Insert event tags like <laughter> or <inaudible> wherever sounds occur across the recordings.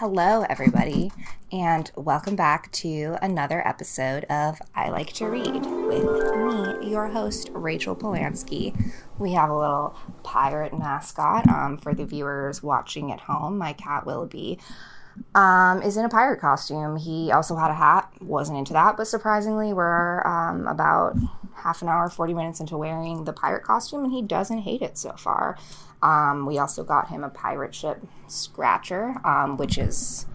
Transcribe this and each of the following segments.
Hello, everybody, and welcome back to another episode of I Like to Read with me, your host, Rachel Polanski. We have a little pirate mascot um, for the viewers watching at home. My cat Willoughby um, is in a pirate costume. He also had a hat, wasn't into that, but surprisingly, we're um, about half an hour, 40 minutes into wearing the pirate costume, and he doesn't hate it so far. Um, we also got him a pirate ship scratcher, um, which is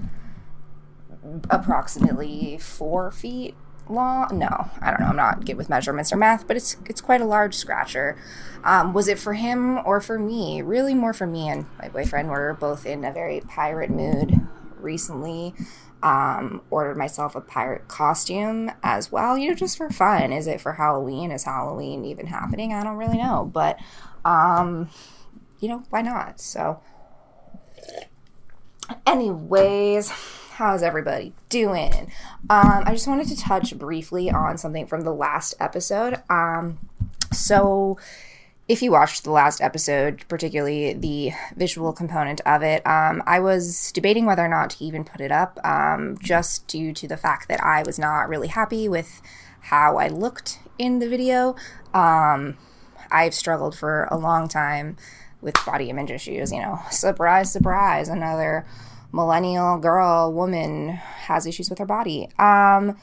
approximately four feet long. No, I don't know. I'm not good with measurements or math, but it's it's quite a large scratcher. Um, was it for him or for me? Really, more for me and my boyfriend. We're both in a very pirate mood recently. Um, ordered myself a pirate costume as well, you know, just for fun. Is it for Halloween? Is Halloween even happening? I don't really know, but um, you know, why not? So, anyways, how's everybody doing? Um, I just wanted to touch briefly on something from the last episode. Um, so, if you watched the last episode, particularly the visual component of it, um, I was debating whether or not to even put it up, um, just due to the fact that I was not really happy with how I looked in the video. Um, I've struggled for a long time with body image issues. You know, surprise, surprise, another millennial girl, woman has issues with her body. Um,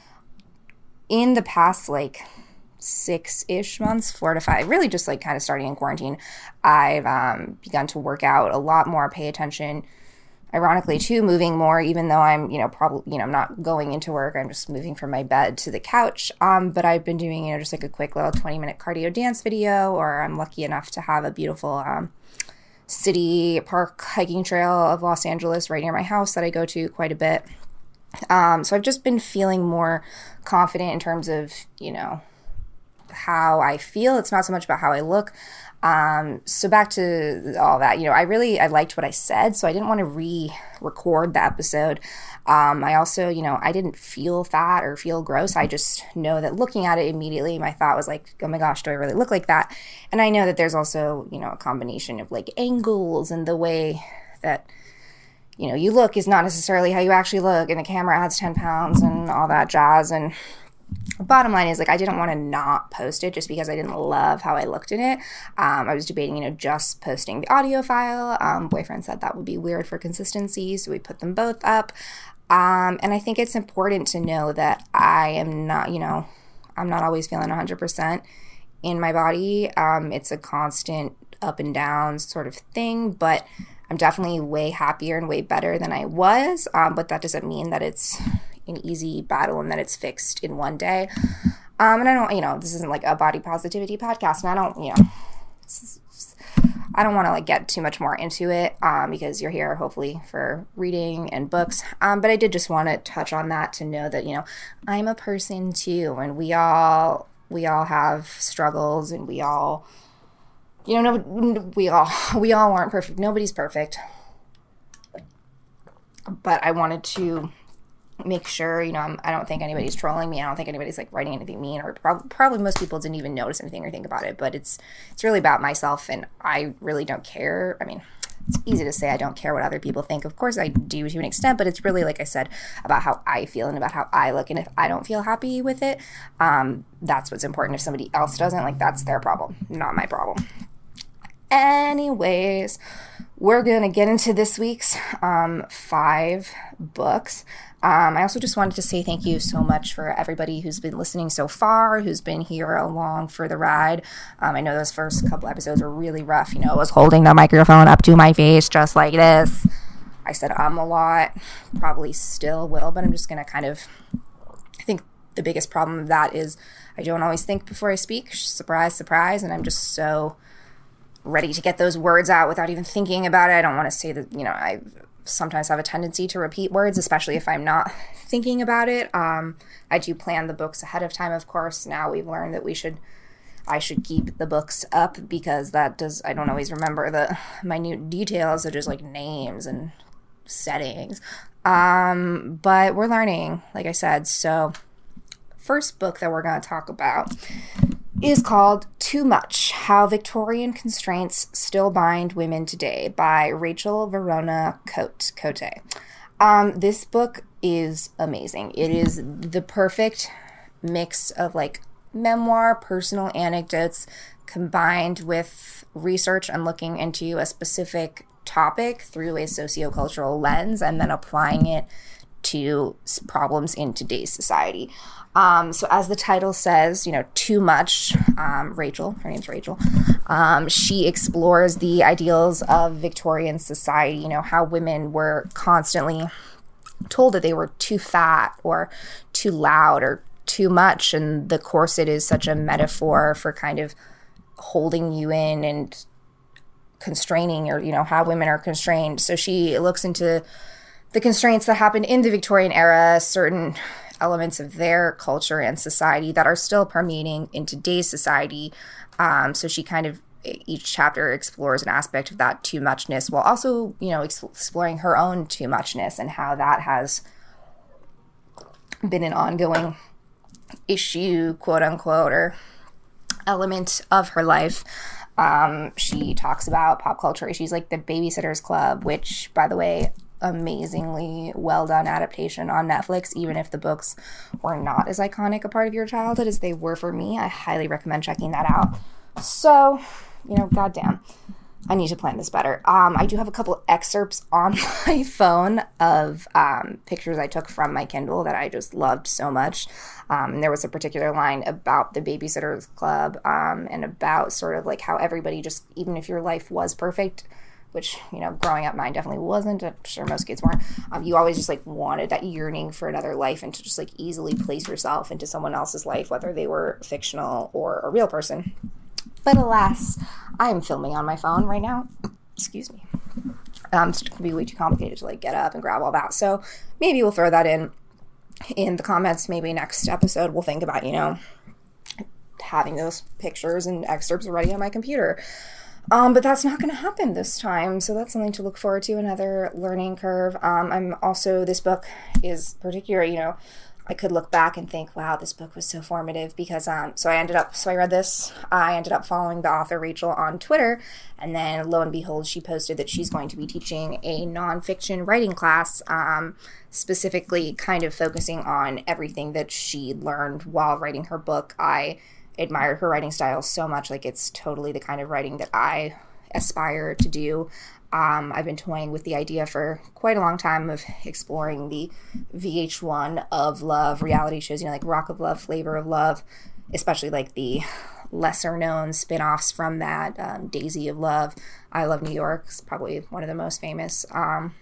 in the past, like six ish months, four to five, really just like kind of starting in quarantine, I've um, begun to work out a lot more, pay attention. Ironically, too, moving more, even though I'm, you know, probably, you know, I'm not going into work. I'm just moving from my bed to the couch. Um, but I've been doing, you know, just like a quick little 20 minute cardio dance video, or I'm lucky enough to have a beautiful um, city park hiking trail of Los Angeles right near my house that I go to quite a bit. Um, so I've just been feeling more confident in terms of, you know, how I feel. It's not so much about how I look. Um, so back to all that, you know, I really I liked what I said, so I didn't want to re-record the episode. Um, I also, you know, I didn't feel fat or feel gross. I just know that looking at it immediately, my thought was like, oh my gosh, do I really look like that? And I know that there's also, you know, a combination of like angles and the way that you know you look is not necessarily how you actually look, and the camera adds ten pounds and all that jazz and bottom line is like i didn't want to not post it just because i didn't love how i looked in it. Um, i was debating you know just posting the audio file. Um, boyfriend said that would be weird for consistency so we put them both up. Um, and i think it's important to know that i am not you know i'm not always feeling 100% in my body. Um, it's a constant up and down sort of thing but i'm definitely way happier and way better than i was. Um, but that doesn't mean that it's an easy battle and that it's fixed in one day. Um, and I don't, you know, this isn't like a body positivity podcast, and I don't, you know, I don't want to like get too much more into it um, because you're here hopefully for reading and books. Um, but I did just want to touch on that to know that you know I'm a person too, and we all we all have struggles, and we all, you know, no, we all <laughs> we all aren't perfect. Nobody's perfect. But I wanted to make sure you know I'm, i do not think anybody's trolling me. I don't think anybody's like writing anything mean or prob- probably most people didn't even notice anything or think about it but it's it's really about myself and i really don't care. I mean it's easy to say i don't care what other people think. Of course i do to an extent but it's really like i said about how i feel and about how i look and if i don't feel happy with it um, that's what's important. If somebody else doesn't like that's their problem not my problem. Anyways we're to get into this week's um, five books um, I also just wanted to say thank you so much for everybody who's been listening so far, who's been here along for the ride. Um, I know those first couple episodes were really rough. You know, I was holding the microphone up to my face just like this. I said um a lot, probably still will, but I'm just going to kind of. I think the biggest problem of that is I don't always think before I speak. Surprise, surprise. And I'm just so ready to get those words out without even thinking about it. I don't want to say that, you know, I sometimes have a tendency to repeat words, especially if I'm not <laughs> thinking about it. Um, I do plan the books ahead of time, of course. Now we've learned that we should, I should keep the books up because that does, I don't always remember the <laughs> minute details, such as like names and settings. Um, but we're learning, like I said. So, first book that we're going to talk about is called Too Much How Victorian Constraints Still Bind Women Today by Rachel Vorona Cote. Cote. Um, this book is amazing. It is the perfect mix of like memoir, personal anecdotes combined with research and looking into a specific topic through a sociocultural lens and then applying it to problems in today's society. Um, so, as the title says, you know, too much. Um, Rachel, her name's Rachel. Um, she explores the ideals of Victorian society. You know, how women were constantly told that they were too fat or too loud or too much, and the corset is such a metaphor for kind of holding you in and constraining, or you know, how women are constrained. So she looks into the constraints that happened in the Victorian era, certain elements of their culture and society that are still permeating in today's society. Um, so she kind of each chapter explores an aspect of that too muchness while also, you know, exploring her own too muchness and how that has been an ongoing issue, quote unquote, or element of her life. Um, she talks about pop culture issues like the Babysitters Club, which, by the way, amazingly well done adaptation on Netflix, even if the books were not as iconic a part of your childhood as they were for me. I highly recommend checking that out. So, you know, goddamn. I need to plan this better. Um, I do have a couple excerpts on <laughs> my phone of um, pictures I took from my Kindle that I just loved so much. Um, there was a particular line about the Babysitters Club um, and about sort of like how everybody just, even if your life was perfect, which you know growing up mine definitely wasn't. I'm sure most kids weren't. Um, you always just like wanted that yearning for another life and to just like easily place yourself into someone else's life whether they were fictional or a real person. But alas i am filming on my phone right now. Excuse me. Um, it's going to be way too complicated to like get up and grab all that. So maybe we'll throw that in in the comments. Maybe next episode we'll think about you know having those pictures and excerpts ready on my computer um, but that's not going to happen this time. So that's something to look forward to, another learning curve. Um, I'm also, this book is particular, you know, I could look back and think, wow, this book was so formative because, um, so I ended up, so I read this, I ended up following the author Rachel on Twitter, and then lo and behold, she posted that she's going to be teaching a nonfiction writing class, um, specifically kind of focusing on everything that she learned while writing her book. I admired her writing style so much. Like it's totally the kind of writing that I aspire to do. Um, I've been toying with the idea for quite a long time of exploring the VH1 of love reality shows, you know, like Rock of Love, Flavor of Love, especially like the lesser known spin offs from that. Um, Daisy of Love, I Love New York is probably one of the most famous. Um,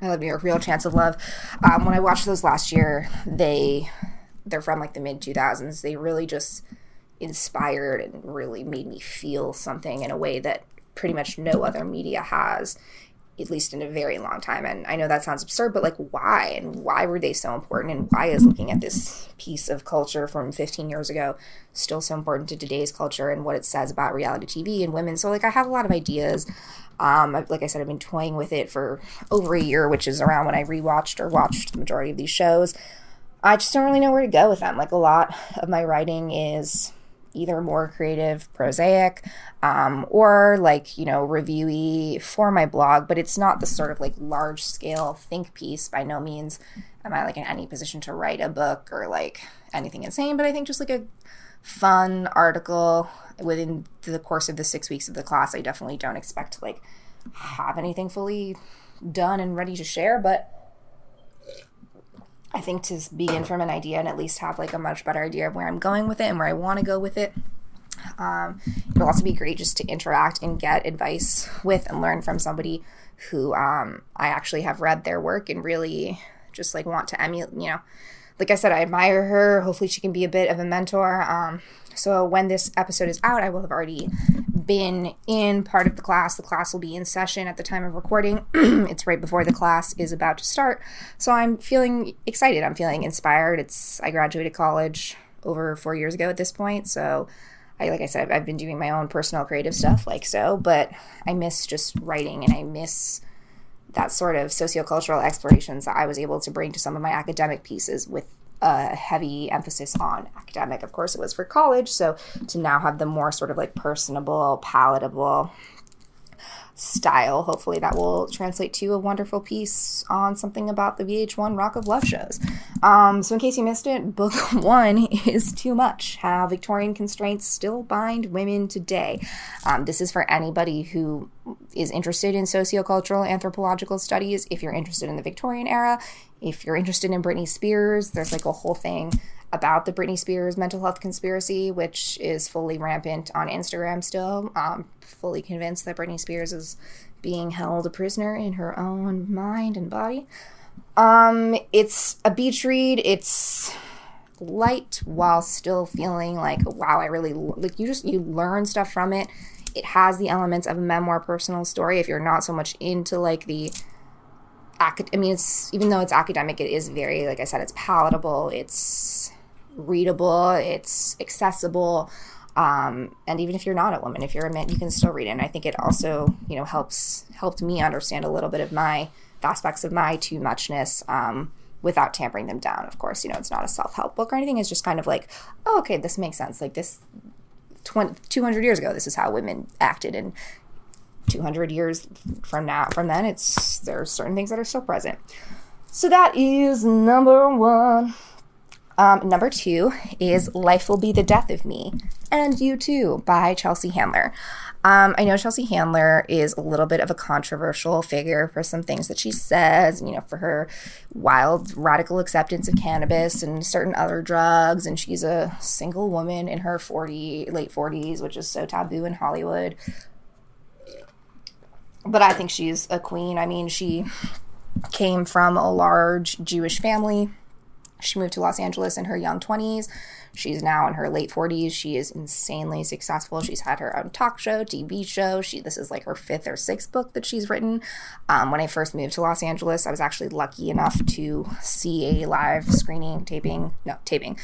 I Love New York, Real Chance of Love. Um, when I watched those last year, they they're from like the mid 2000s. They really just inspired and really made me feel something in a way that pretty much no other media has at least in a very long time. And I know that sounds absurd, but like, why? And why were they so important? And why is looking at this piece of culture from 15 years ago still so important to today's culture and what it says about reality TV and women? So, like, I have a lot of ideas. Um, like I said, I've been toying with it for over a year, which is around when I rewatched or watched the majority of these shows. I just don't really know where to go with them. Like, a lot of my writing is either more creative, prosaic, um, or like, you know, reviewy for my blog, but it's not the sort of like large scale think piece. By no means am I like in any position to write a book or like anything insane, but I think just like a fun article within the course of the six weeks of the class, I definitely don't expect to like have anything fully done and ready to share, but I think to begin from an idea and at least have like a much better idea of where I'm going with it and where I want to go with it. Um, it'll also be great just to interact and get advice with and learn from somebody who um, I actually have read their work and really just like want to emulate, you know. Like I said, I admire her. Hopefully, she can be a bit of a mentor. Um, so, when this episode is out, I will have already been in part of the class. The class will be in session at the time of recording. <clears throat> it's right before the class is about to start. So I'm feeling excited. I'm feeling inspired. It's I graduated college over 4 years ago at this point. So I like I said I've been doing my own personal creative stuff like so, but I miss just writing and I miss that sort of sociocultural explorations that I was able to bring to some of my academic pieces with a heavy emphasis on academic. Of course, it was for college, so to now have the more sort of like personable, palatable style. Hopefully, that will translate to a wonderful piece on something about the VH1 Rock of Love shows. Um, so, in case you missed it, book <laughs> one is Too Much How Victorian Constraints Still Bind Women Today. Um, this is for anybody who is interested in sociocultural anthropological studies. If you're interested in the Victorian era, if you're interested in Britney Spears, there's like a whole thing about the Britney Spears mental health conspiracy, which is fully rampant on Instagram still. I'm fully convinced that Britney Spears is being held a prisoner in her own mind and body. Um, it's a beach read. It's light while still feeling like wow, I really like you just you learn stuff from it. It has the elements of a memoir personal story if you're not so much into like the I mean, it's even though it's academic, it is very, like I said, it's palatable, it's readable, it's accessible. Um, and even if you're not a woman, if you're a man, you can still read it. And I think it also, you know, helps helped me understand a little bit of my aspects of my too muchness um, without tampering them down. Of course, you know, it's not a self help book or anything. It's just kind of like, oh, okay, this makes sense. Like this 20, 200 years ago, this is how women acted, and 200 years from now from then it's there are certain things that are still present. So that is number one. Um, number two is life will be the death of me and you too by chelsea handler. Um, I know Chelsea Handler is a little bit of a controversial figure for some things that she says, you know, for her wild radical acceptance of cannabis and certain other drugs. And she's a single woman in her 40, late 40s, which is so taboo in Hollywood but I think she's a queen. I mean, she came from a large Jewish family. She moved to Los Angeles in her young 20s. She's now in her late 40s. She is insanely successful. She's had her own talk show, TV show. She this is like her fifth or sixth book that she's written. Um, when I first moved to Los Angeles, I was actually lucky enough to see a live screening, taping, no, taping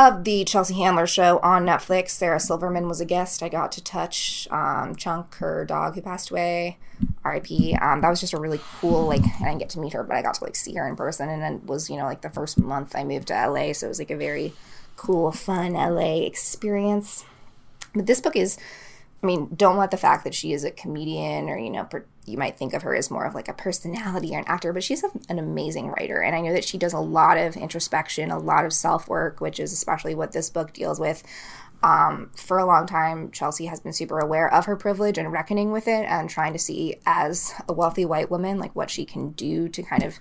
of the Chelsea Handler show on Netflix. Sarah Silverman was a guest. I got to touch um, Chunk, her dog who passed away, R.I.P. Um, that was just a really cool like. I didn't get to meet her, but I got to like see her in person, and it was you know like the first month I moved to LA, so it was like a very cool, fun LA experience. But this book is I mean, don't let the fact that she is a comedian or, you know, per, you might think of her as more of like a personality or an actor, but she's a, an amazing writer. And I know that she does a lot of introspection, a lot of self work, which is especially what this book deals with. Um, for a long time, Chelsea has been super aware of her privilege and reckoning with it and trying to see, as a wealthy white woman, like what she can do to kind of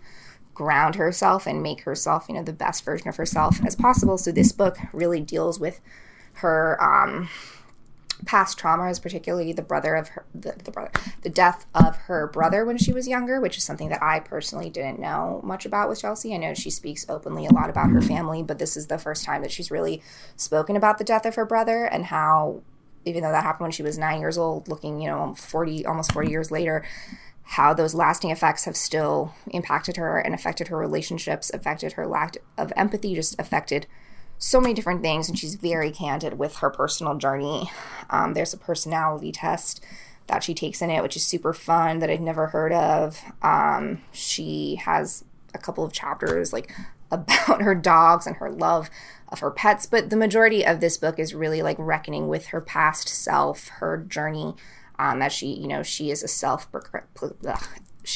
ground herself and make herself, you know, the best version of herself as possible. So this book really deals with her. Um, past traumas, particularly the brother of her, the, the brother, the death of her brother when she was younger, which is something that I personally didn't know much about with Chelsea. I know she speaks openly a lot about her mm-hmm. family, but this is the first time that she's really spoken about the death of her brother and how, even though that happened when she was nine years old, looking, you know, 40, almost 40 years later, how those lasting effects have still impacted her and affected her relationships, affected her lack of empathy, just affected so many different things, and she's very candid with her personal journey. Um, there's a personality test that she takes in it, which is super fun that I'd never heard of. Um, she has a couple of chapters like <laughs> about her dogs and her love of her pets, but the majority of this book is really like reckoning with her past self, her journey. Um, that she, you know, she is a self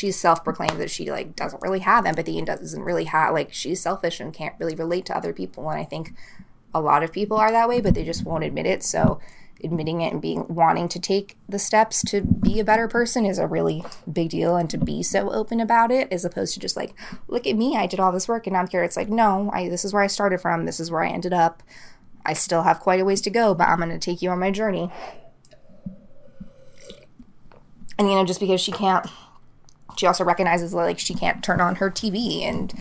she's self-proclaimed that she like doesn't really have empathy and doesn't really have like she's selfish and can't really relate to other people and i think a lot of people are that way but they just won't admit it. So admitting it and being wanting to take the steps to be a better person is a really big deal and to be so open about it as opposed to just like look at me i did all this work and i'm here. It's like no I, this is where i started from this is where i ended up. I still have quite a ways to go but i'm going to take you on my journey. And you know just because she can't she also recognizes like she can't turn on her TV and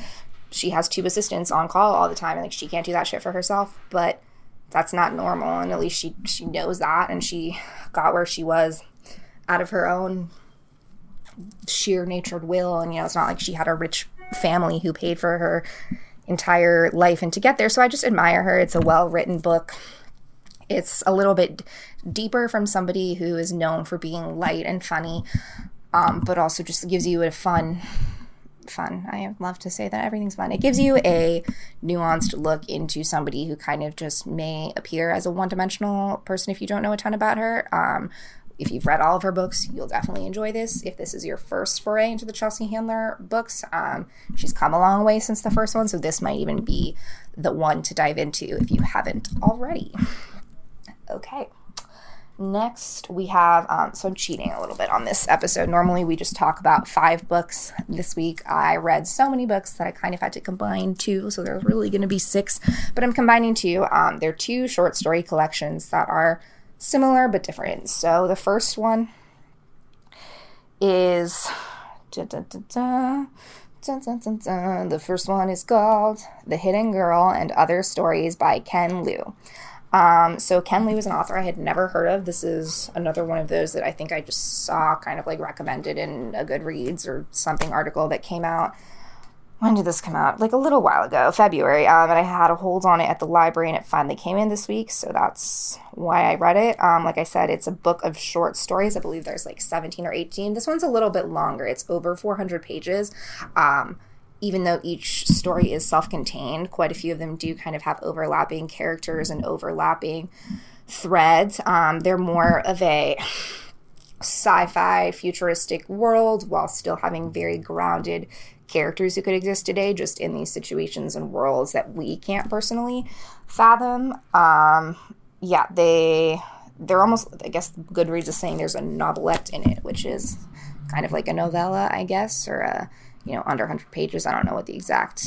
she has two assistants on call all the time and like she can't do that shit for herself but that's not normal and at least she she knows that and she got where she was out of her own sheer natured will and you know it's not like she had a rich family who paid for her entire life and to get there. So i just admire her. It's a well written book. It's a little bit deeper from somebody who is known for being light and funny um, but also just gives you a fun fun. I love to say that everything's fun. It gives you a nuanced look into somebody who kind of just may appear as a one dimensional person if you don't know a ton about her. Um, If you've read all of her books, you'll definitely enjoy this. If this is your first foray into the Chelsea Handler books, um, she's come a long way since the first one, so this might even be the one to dive into if you haven't already. Okay. Next, we have, um, so I'm cheating a little bit on this episode. Normally, we just talk about five books. This week, I read so many books that I kind of had to combine two, so there's really going to be six, but I'm combining two. Um, they're two short story collections that are similar but different. So the first one is. Da, da, da, the first one is called The Hidden Girl and Other Stories by Ken Liu. Um, so Ken Liu is an author I had never heard of. This is another one of those that I think I just saw kind of like recommended in a Goodreads or something article that came out. When did this come out? Like a little while ago, February. Um, and I had a hold on it at the library, and it finally came in this week. So that's why I read it. Um, like I said, it's a book of short stories. I believe there's like 17 or 18. This one's a little bit longer. It's over 400 pages. Um, even though each story is self contained, quite a few of them do kind of have overlapping characters and overlapping threads. Um, they're more of a sci fi futuristic world while still having very grounded characters who could exist today, just in these situations and worlds that we can't personally fathom. Um, yeah, they they're almost I guess Goodreads is saying there's a novelette in it, which is kind of like a novella, I guess, or a you know, under 100 pages. I don't know what the exact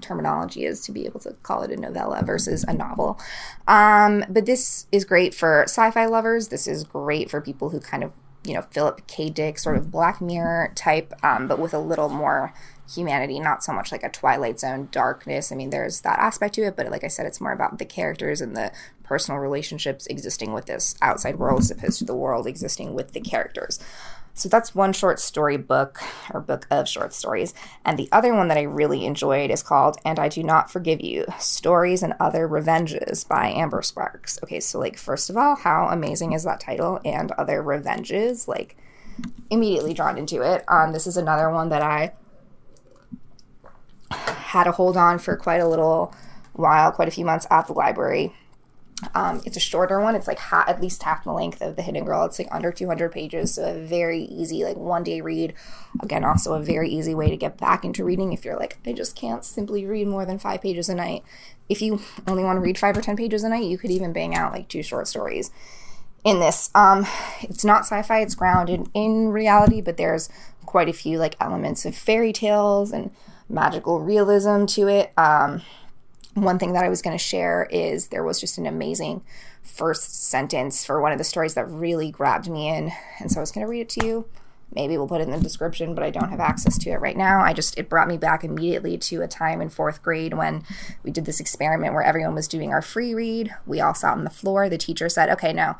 terminology is to be able to call it a novella versus a novel. Um, but this is great for sci fi lovers. This is great for people who kind of, you know, Philip K. Dick sort of Black Mirror type, um, but with a little more humanity, not so much like a Twilight Zone darkness. I mean, there's that aspect to it, but like I said, it's more about the characters and the personal relationships existing with this outside world as opposed to the world existing with the characters. So that's one short story book or book of short stories. And the other one that I really enjoyed is called And I Do Not Forgive You Stories and Other Revenges by Amber Sparks. Okay, so, like, first of all, how amazing is that title? And Other Revenges? Like, immediately drawn into it. Um, this is another one that I had a hold on for quite a little while, quite a few months at the library. Um, it's a shorter one. It's like ha- at least half the length of The Hidden Girl. It's like under 200 pages, so a very easy, like one day read. Again, also a very easy way to get back into reading if you're like, I just can't simply read more than five pages a night. If you only want to read five or 10 pages a night, you could even bang out like two short stories in this. Um, it's not sci fi, it's grounded in reality, but there's quite a few like elements of fairy tales and magical realism to it. Um, one thing that I was going to share is there was just an amazing first sentence for one of the stories that really grabbed me in. And so I was going to read it to you. Maybe we'll put it in the description, but I don't have access to it right now. I just, it brought me back immediately to a time in fourth grade when we did this experiment where everyone was doing our free read. We all sat on the floor. The teacher said, okay, now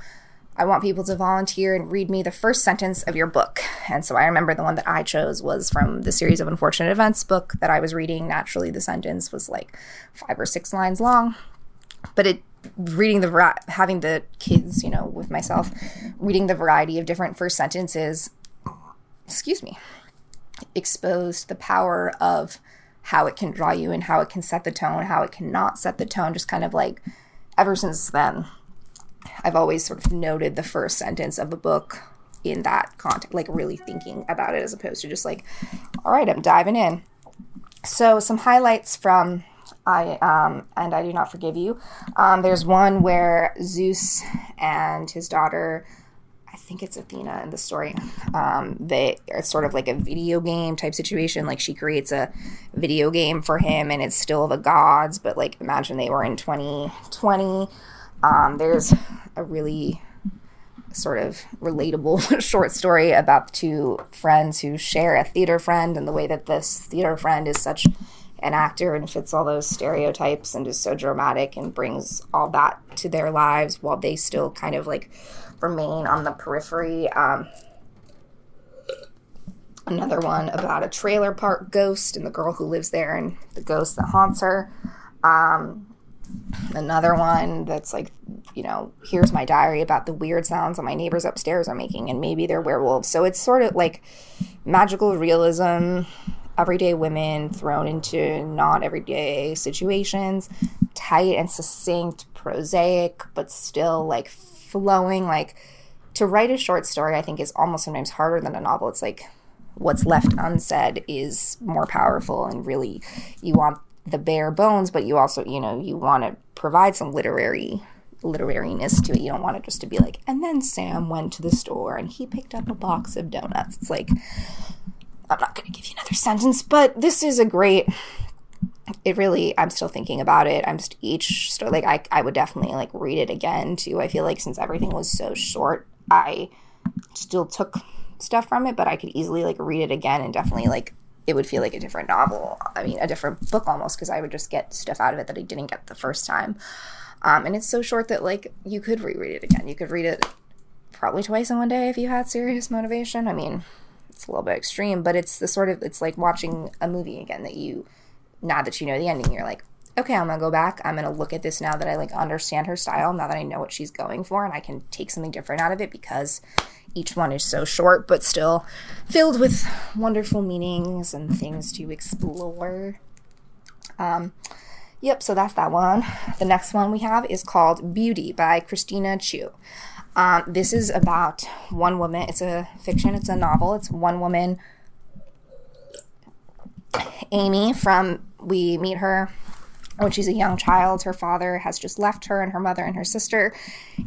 I want people to volunteer and read me the first sentence of your book. And so I remember the one that I chose was from the series of unfortunate events book that I was reading. Naturally, the sentence was like five or six lines long, but it reading the having the kids, you know, with myself, reading the variety of different first sentences. Excuse me, exposed the power of how it can draw you and how it can set the tone, how it cannot set the tone. Just kind of like ever since then I've always sort of noted the first sentence of a book in that context, like really thinking about it as opposed to just like, all right, I'm diving in. So some highlights from I um, and I do not forgive you. Um, there's one where Zeus and his daughter, I think it's Athena in the story. Um, they it's sort of like a video game type situation. Like she creates a video game for him, and it's still the gods, but like imagine they were in 2020. Um, there's a really sort of relatable <laughs> short story about two friends who share a theater friend and the way that this theater friend is such an actor and fits all those stereotypes and is so dramatic and brings all that to their lives while they still kind of like remain on the periphery. Um, another one about a trailer park ghost and the girl who lives there and the ghost that haunts her. Um, another one that's like you know here's my diary about the weird sounds that my neighbors upstairs are making and maybe they're werewolves so it's sort of like magical realism everyday women thrown into not everyday situations tight and succinct prosaic but still like flowing like to write a short story, I think, is almost sometimes harder than a novel. It's like what's left unsaid is more powerful, and really, you want the bare bones, but you also, you know, you want to provide some literary literariness to it. You don't want it just to be like, and then Sam went to the store and he picked up a box of donuts. It's like, I'm not going to give you another sentence, but this is a great. It really, I'm still thinking about it. I'm just each story, like, I, I would definitely like read it again too. I feel like since everything was so short, I still took stuff from it, but I could easily like read it again and definitely like it would feel like a different novel. I mean, a different book almost because I would just get stuff out of it that I didn't get the first time. Um, and it's so short that like you could reread it again. You could read it probably twice in one day if you had serious motivation. I mean, it's a little bit extreme, but it's the sort of it's like watching a movie again that you now that you know the ending, you're like, okay, I'm gonna go back. I'm gonna look at this now that I like understand her style, now that I know what she's going for, and I can take something different out of it because each one is so short, but still filled with wonderful meanings and things to explore. Um, yep, so that's that one. The next one we have is called Beauty by Christina Chiu. Um, this is about one woman. It's a fiction, it's a novel. It's one woman, Amy, from we meet her when she's a young child. Her father has just left her and her mother and her sister.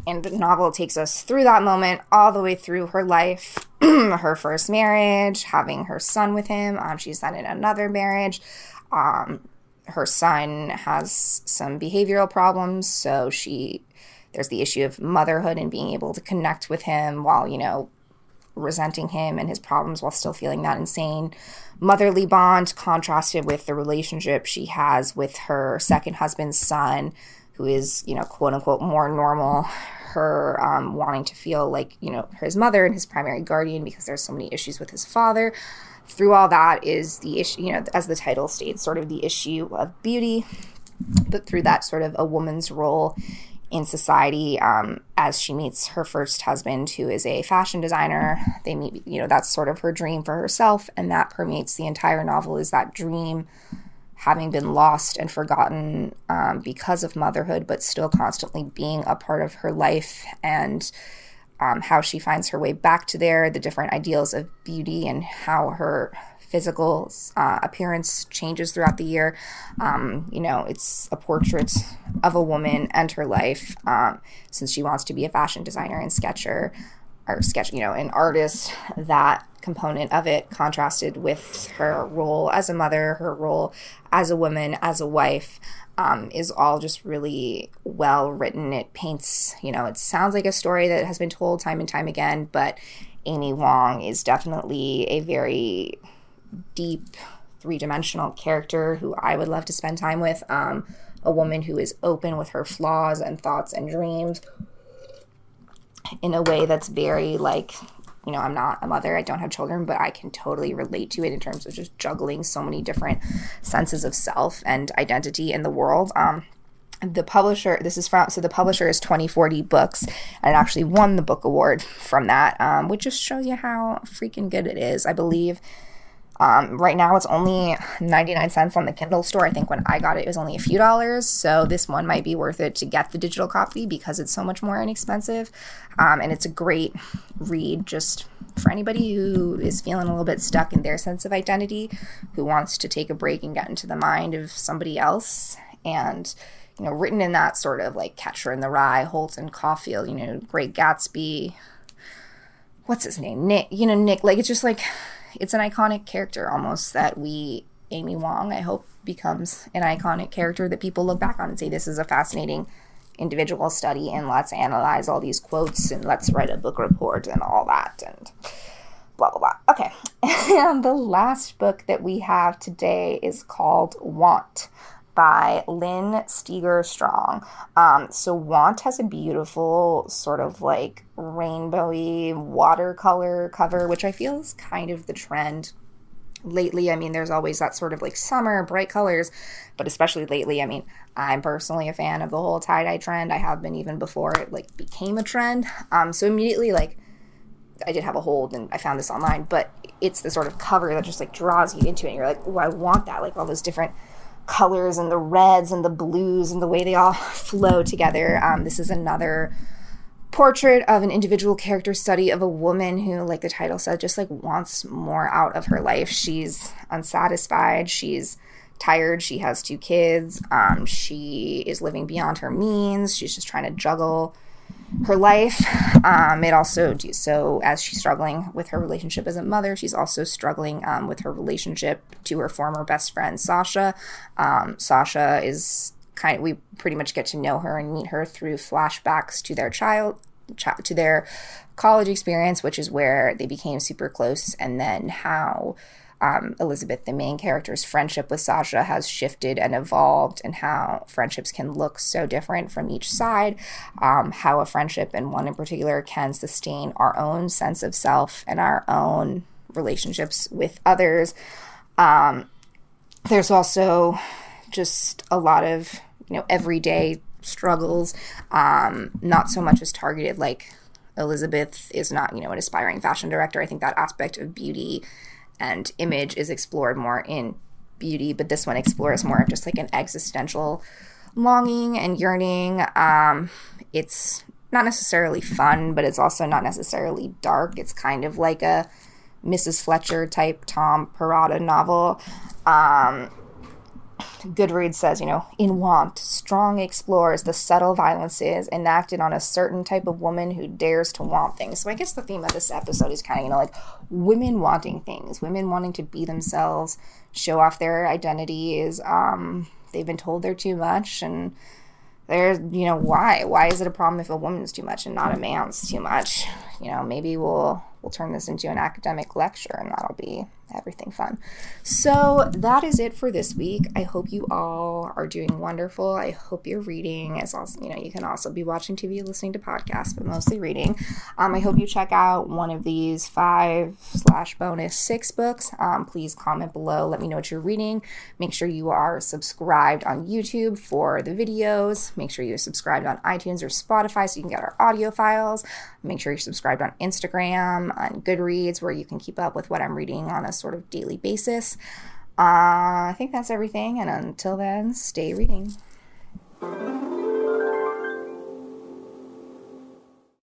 And the novel takes us through that moment all the way through her life, <clears throat> her first marriage, having her son with him. Um, she's then in another marriage. Um, her son has some behavioral problems, so she there's the issue of motherhood and being able to connect with him while you know resenting him and his problems while still feeling that insane motherly bond contrasted with the relationship she has with her second husband's son who is you know quote unquote more normal. Her um, wanting to feel like you know his mother and his primary guardian because there's so many issues with his father. Through all that is the issue you know as the title states sort of the issue of beauty. But through that sort of a woman's role in society um, as she meets her first husband, who is a fashion designer. They meet, you know, that's sort of her dream for herself, and that permeates the entire novel. Is that dream having been lost and forgotten um, because of motherhood, but still constantly being a part of her life and um, how she finds her way back to there, the different ideals of beauty, and how her physical uh, appearance changes throughout the year. Um, you know, it's a portrait of a woman and her life um, since she wants to be a fashion designer and sketcher or sketch, you know, an artist. That component of it contrasted with her role as a mother, her role as a woman, as a wife. Um, is all just really well written. It paints, you know, it sounds like a story that has been told time and time again, but Amy Wong is definitely a very deep, three dimensional character who I would love to spend time with. Um, a woman who is open with her flaws and thoughts and dreams in a way that's very like you know i'm not a mother i don't have children but i can totally relate to it in terms of just juggling so many different senses of self and identity in the world um, the publisher this is from so the publisher is 2040 books and it actually won the book award from that um, which just shows you how freaking good it is i believe um, right now, it's only 99 cents on the Kindle store. I think when I got it, it was only a few dollars. So this one might be worth it to get the digital copy because it's so much more inexpensive. Um, and it's a great read just for anybody who is feeling a little bit stuck in their sense of identity, who wants to take a break and get into the mind of somebody else. And you know, written in that sort of like Catcher in the Rye, Holden Caulfield, you know, Great Gatsby. What's his name? Nick. You know, Nick. Like it's just like it's an iconic character almost that we Amy Wong I hope becomes an iconic character that people look back on and say this is a fascinating individual study and let's analyze all these quotes and let's write a book report and all that and blah blah blah. Okay. <laughs> and the last book that we have today is called Want by Lynn Steger Strong. Um, so Want has a beautiful sort of like rainbowy watercolor cover, which I feel is kind of the trend lately. I mean, there's always that sort of like summer bright colors, but especially lately, I mean, I'm personally a fan of the whole tie dye trend. I have been even before it like became a trend. Um, so immediately like I did have a hold and I found this online, but it's the sort of cover that just like draws you into it. And you're like, oh, I want that. Like all those different colors and the reds and the blues and the way they all <laughs> flow together. Um, this is another portrait of an individual character study of a woman who, like the title said, just like wants more out of her life. She's unsatisfied. She's tired. She has two kids. Um, she is living beyond her means. She's just trying to juggle her life. Um, it also so as she's struggling with her relationship as a mother, she's also struggling um, with her relationship to her former best friend Sasha. Um, Sasha is kind of we pretty much get to know her and meet her through flashbacks to their child to their college experience, which is where they became super close, and then how um, Elizabeth, the main character's friendship with Sasha, has shifted and evolved, and how friendships can look so different from each side. Um, how a friendship, and one in particular, can sustain our own sense of self and our own relationships with others. Um, there's also just a lot of you know everyday struggles, um, not so much as targeted like Elizabeth is not, you know, an aspiring fashion director. I think that aspect of beauty and image is explored more in beauty, but this one explores more of just like an existential longing and yearning. Um, it's not necessarily fun, but it's also not necessarily dark. It's kind of like a Mrs. Fletcher type Tom Perrotta novel. Um, Goodreads says, you know, in Want, Strong explores the subtle violences enacted on a certain type of woman who dares to want things. So I guess the theme of this episode is kind of, you know, like women wanting things, women wanting to be themselves, show off their identities. Um, they've been told they're too much and there's you know why why is it a problem if a woman's too much and not a man's too much you know maybe we'll we'll turn this into an academic lecture and that'll be everything fun. So that is it for this week. I hope you all are doing wonderful. I hope you're reading. As also, you know, you can also be watching TV, listening to podcasts, but mostly reading. Um, I hope you check out one of these five slash bonus six books. Um, please comment below. Let me know what you're reading. Make sure you are subscribed on YouTube for the videos. Make sure you're subscribed on iTunes or Spotify so you can get our audio files. Make sure you're subscribed on Instagram, on Goodreads, where you can keep up with what I'm reading on a sort of daily basis. Uh, I think that's everything, and until then, stay reading.